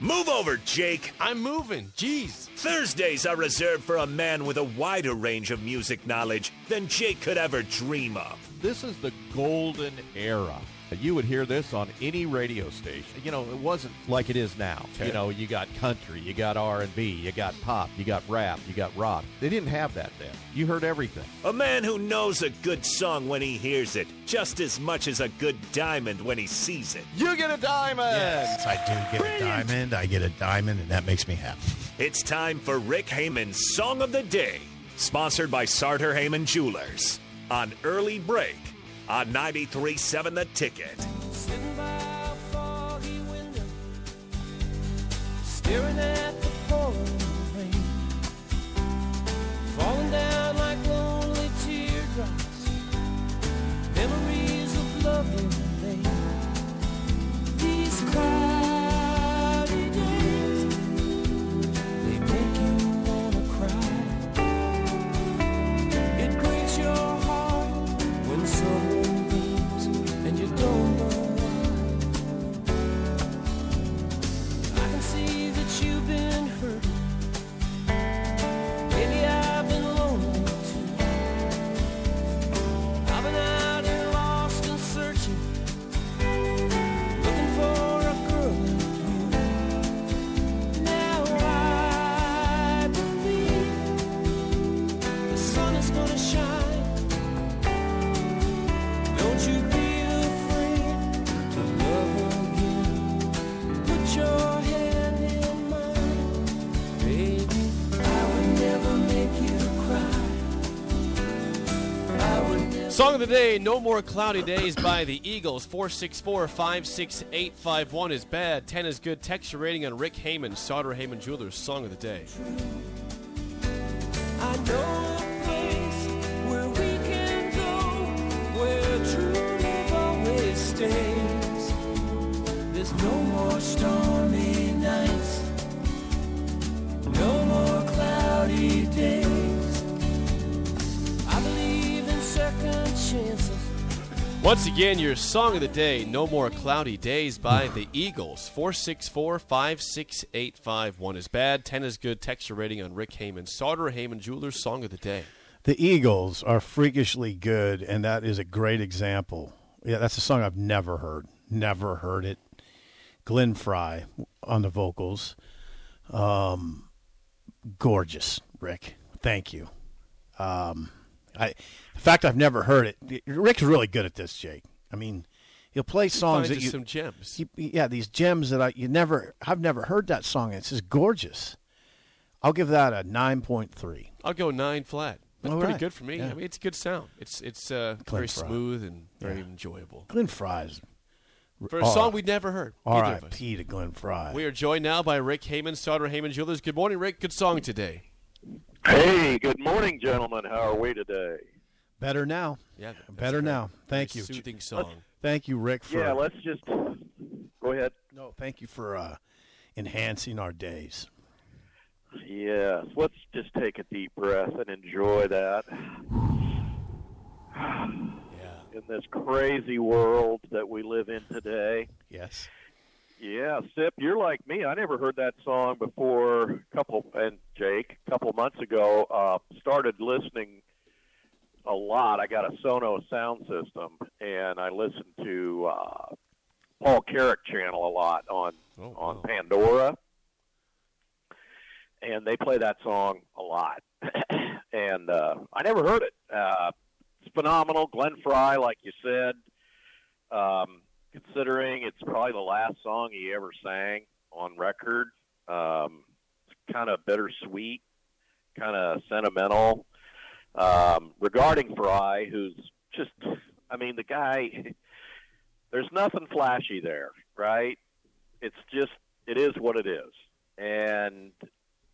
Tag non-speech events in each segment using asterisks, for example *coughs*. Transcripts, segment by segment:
Move over, Jake. I'm moving. Jeez. Thursdays are reserved for a man with a wider range of music knowledge than Jake could ever dream of. This is the golden era. You would hear this on any radio station. You know, it wasn't like it is now. Okay. You know, you got country, you got R&B, you got pop, you got rap, you got rock. They didn't have that then. You heard everything. A man who knows a good song when he hears it, just as much as a good diamond when he sees it. You get a diamond. Yes, I do get a diamond. I get a diamond, and that makes me happy. It's time for Rick Hamann's Song of the Day, sponsored by Sartor Hamann Jewelers on Early Break on 93.7 The Ticket. Song of the day, No More Cloudy Days by the Eagles. 464 56851 is bad. 10 is good. Text your rating on Rick Hamann, Sartor Hamann Jewelers. Song of the day. Once again, your song of the day, No More Cloudy Days by the Eagles. 464 56851 is bad. 10 is good. Texture rating on Rick Hamann, Sartor Hamann Jewelers. Song of the day. The Eagles are freakishly good, and that is a great example. Yeah, that's a song I've never heard. Never heard it. Glenn Frey on the vocals. Um, gorgeous, Rick. Thank you. Um, I, the fact I've never heard it. Rick's really good at this, Jake. I mean, he'll play songs that you, some gems. he- yeah, these gems that I you never. I've never heard that song. It's just gorgeous. I'll give that a nine point three. I'll go nine flat. That's All pretty right. good for me. Yeah. I mean, it's a good sound. It's it's uh, very Frey. smooth and very Yeah. enjoyable. Glenn Frey's. For a song we'd never heard. R.I.P. to Glenn Frey. We are joined now by Rick Hamann, Sartor Hamann Jewelers. Good morning, Rick. Good song today. Hey, good morning, gentlemen. How are we today? Better now. Yeah, Better great. now. Thank Very you. Soothing song. Thank you, Rick. For, Yeah, let's just go ahead. no, thank you for uh, enhancing our days. Yes, let's just take a deep breath and enjoy that. Yeah. In this crazy world that we live in today. Yes. Yeah, Sip, you're like me. I never heard that song before. A couple and Jake, a couple months ago, uh, started listening a lot. I got a Sonos sound system, and I listened to uh, Paul Carrack channel a lot on Oh, on wow. Pandora, and they play that song a lot. *coughs* and uh, I never heard it. Uh, it's phenomenal. Glenn Frey, like you said, um, considering it's probably the last song he ever sang on record. Um, kind of bittersweet, kind of sentimental. Um, regarding Frey, who's just, I mean, the guy, *laughs* there's nothing flashy there, right? It's just, it is what it is. And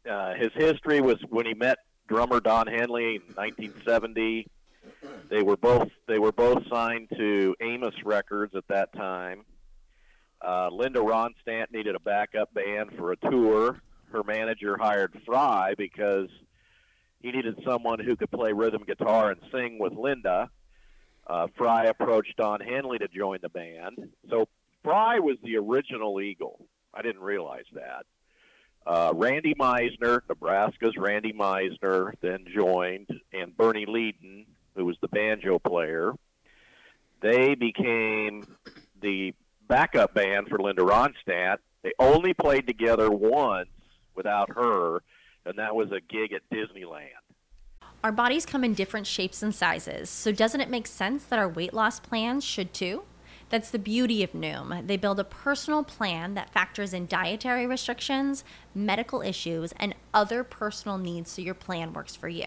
uh, his history was when he met drummer Don Henley in 1970. They were both they were both signed to Amos Records at that time. Uh, Linda Ronstadt needed a backup band for a tour. Her manager hired Frey because he needed someone who could play rhythm guitar and sing with Linda. Uh, Frey approached Don Henley to join the band. So Frey was the original Eagle. I didn't realize that. Uh, Randy Meisner, Nebraska's Randy Meisner, then joined, and Bernie Leadon, who was the banjo player. They became the backup band for Linda Ronstadt. They only played together once without her, and that was a gig at Disneyland. Our bodies come in different shapes and sizes, so doesn't it make sense that our weight loss plans should too? That's the beauty of Noom. They build a personal plan that factors in dietary restrictions, medical issues, and other personal needs so your plan works for you.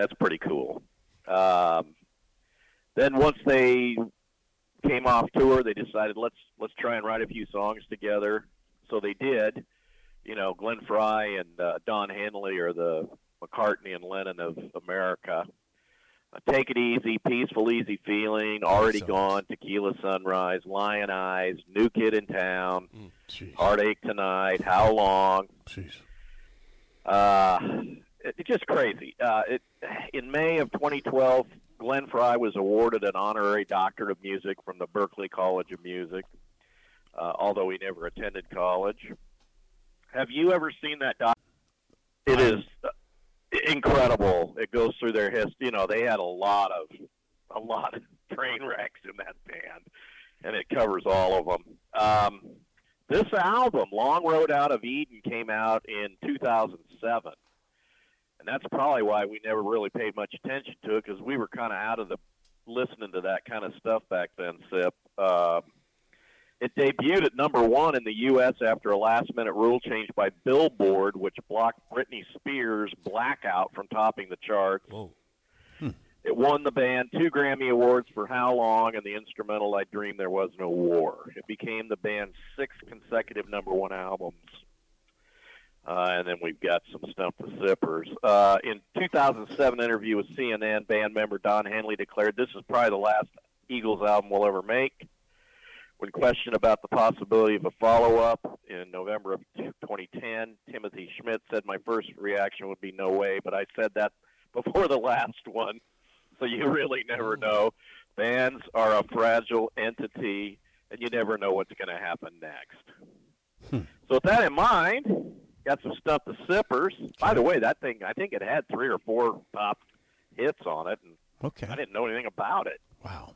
That's pretty cool. Um, then once they came off tour, they decided let's let's try and write a few songs together. So they did. You know, Glenn Frey and uh, Don Henley are the McCartney and Lennon of America. Uh, Take it easy, peaceful, easy feeling. Already gone, Tequila Sunrise, Lyin' Eyes, New Kid in Town, Jeez. Heartache Tonight, How Long. Jeez. Uh, it's just crazy. Uh, it, in May of 2012, Glenn Frey was awarded an honorary doctorate of music from the Berklee College of Music, uh, although he never attended college. Have you ever seen that doc? It is uh, incredible. It goes through their history. You know, they had a lot of a lot of *laughs* train wrecks in that band, and it covers all of them. Um, this album, Long Road Out of Eden, came out in 2007 and that's probably why we never really paid much attention to it because we were kind of out of the listening to that kind of stuff back then. Sip. Uh, it debuted at number one in the U.S. after a last-minute rule change by Billboard, which blocked Britney Spears' "Blackout" from topping the charts. Whoa. It won the band two Grammy Awards for How Long and the instrumental I Dreamed There Was No War. It became the band's sixth consecutive number one albums. Uh, and then we've got some Stump the Zippers. Uh, in 2007 interview with CNN, band member Don Henley declared, this is probably the last Eagles album we'll ever make. When questioned about the possibility of a follow-up in November of 2010, Timothy Schmit said, my first reaction would be no way, but I said that *laughs* before the last one, so you really never know. Bands are a fragile entity, and you never know what's going to happen next. So with that in mind, got some stuff to sippers. By the way, that thing I think it had three or four top hits on it, and Okay. I didn't know anything about it. Wow.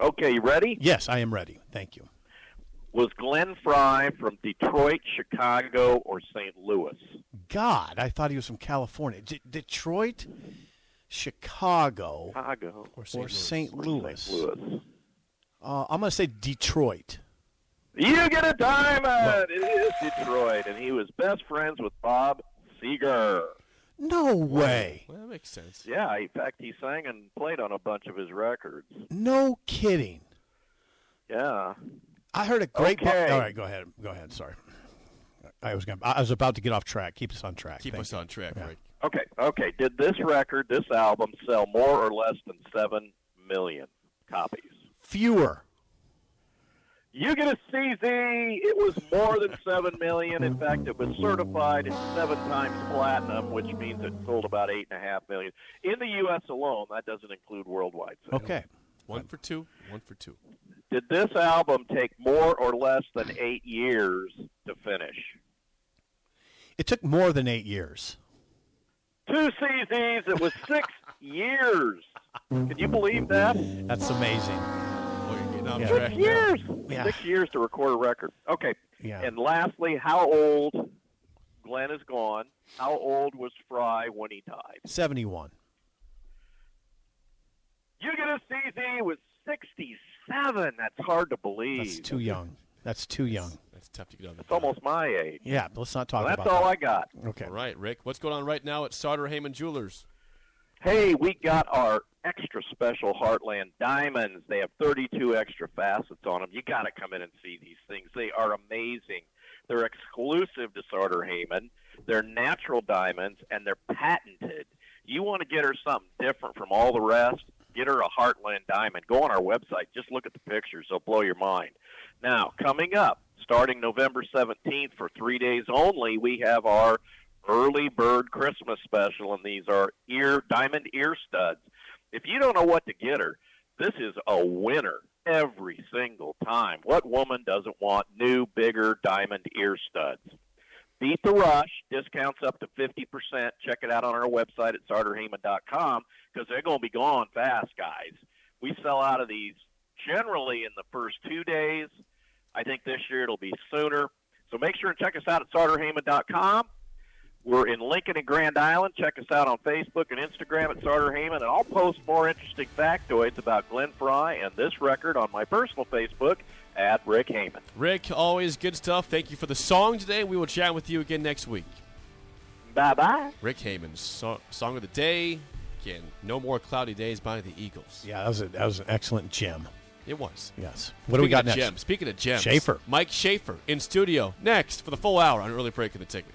Okay, you ready? Yes, I am ready. Thank you. Was Glenn Frey from Detroit, Chicago, or St. Louis? God, I thought he was from California. D- Detroit, Chicago, Chicago or St. St. Louis. St. Louis. Uh, I'm going to say Detroit. You get a diamond. It is Detroit, and he was best friends with Bob Seger. No way. Well, that makes sense. Yeah, in fact, he sang and played on a bunch of his records. No kidding. Yeah. I heard a great. bar- Okay. All right, go ahead. Go ahead. Sorry. I was going. I was about to get off track. Keep us on track. Keep Thank us you. on track, Yeah. Rick. Okay. Okay. Did this record, this album, sell more or less than seven million copies? Fewer. You get a CZ. It was more than seven million. In fact, it was certified at seven times platinum, which means it sold about eight and a half million in the U.S. alone. That doesn't include worldwide sales. Okay. One for two. One for two. Did this album take more or less than eight years to finish? It took more than eight years. Two CZs. It was six years. Can you believe that? That's amazing. Boy, you're Yeah. track Six years. Yeah. Six years to record a record. Okay. Yeah. And lastly, how old? Glenn is gone. How old was Frey when he died? Seventy-one. You get a CZ with 67. That's hard to believe. That's too young. That's too young. That's tough to get on the It's almost my age. Yeah. Let's not talk Well, that's about all that. I got. Okay. All right, Rick. What's going on right now at Sartor Hamann Jewelers? Hey, we got our extra special Heartland diamonds. They have 32 extra facets on them. You got to come in and see these things. They are amazing. They're exclusive to Sartor Hamann. They're natural diamonds and they're patented. You want to get her something different from all the rest? Get her a Heartland diamond. Go on our website. Just look at the pictures. They'll blow your mind. Now, coming up, starting November 17th for three days only, we have our early bird Christmas special, and these are ear diamond ear studs. If you don't know what to get her, this is a winner every single time. What woman doesn't want new, bigger diamond ear studs? Beat the rush. Discounts up to 50%. Check it out on our website at sartorhamann.com because they're going to be gone fast, guys. We sell out of these generally in the first two days. I think this year it'll be sooner. So make sure and check us out at sartorhamann.com. We're in Lincoln and Grand Island. Check us out on Facebook and Instagram at Sartor Hamann, and I'll post more interesting factoids about Glenn Frey and this record on my personal Facebook at Rick Hamann. Rick, always good stuff. Thank you for the song today. We will chat with you again next week. Bye bye. Rick Hamann's so- song of the day. Again, No More Cloudy Days by the Eagles. Yeah, that was a, that was an excellent gem. It was. Yes. What do we got next? Gems, speaking of gems, Schaefer. Mike Schaefer in studio next for the full hour on early break of the ticket.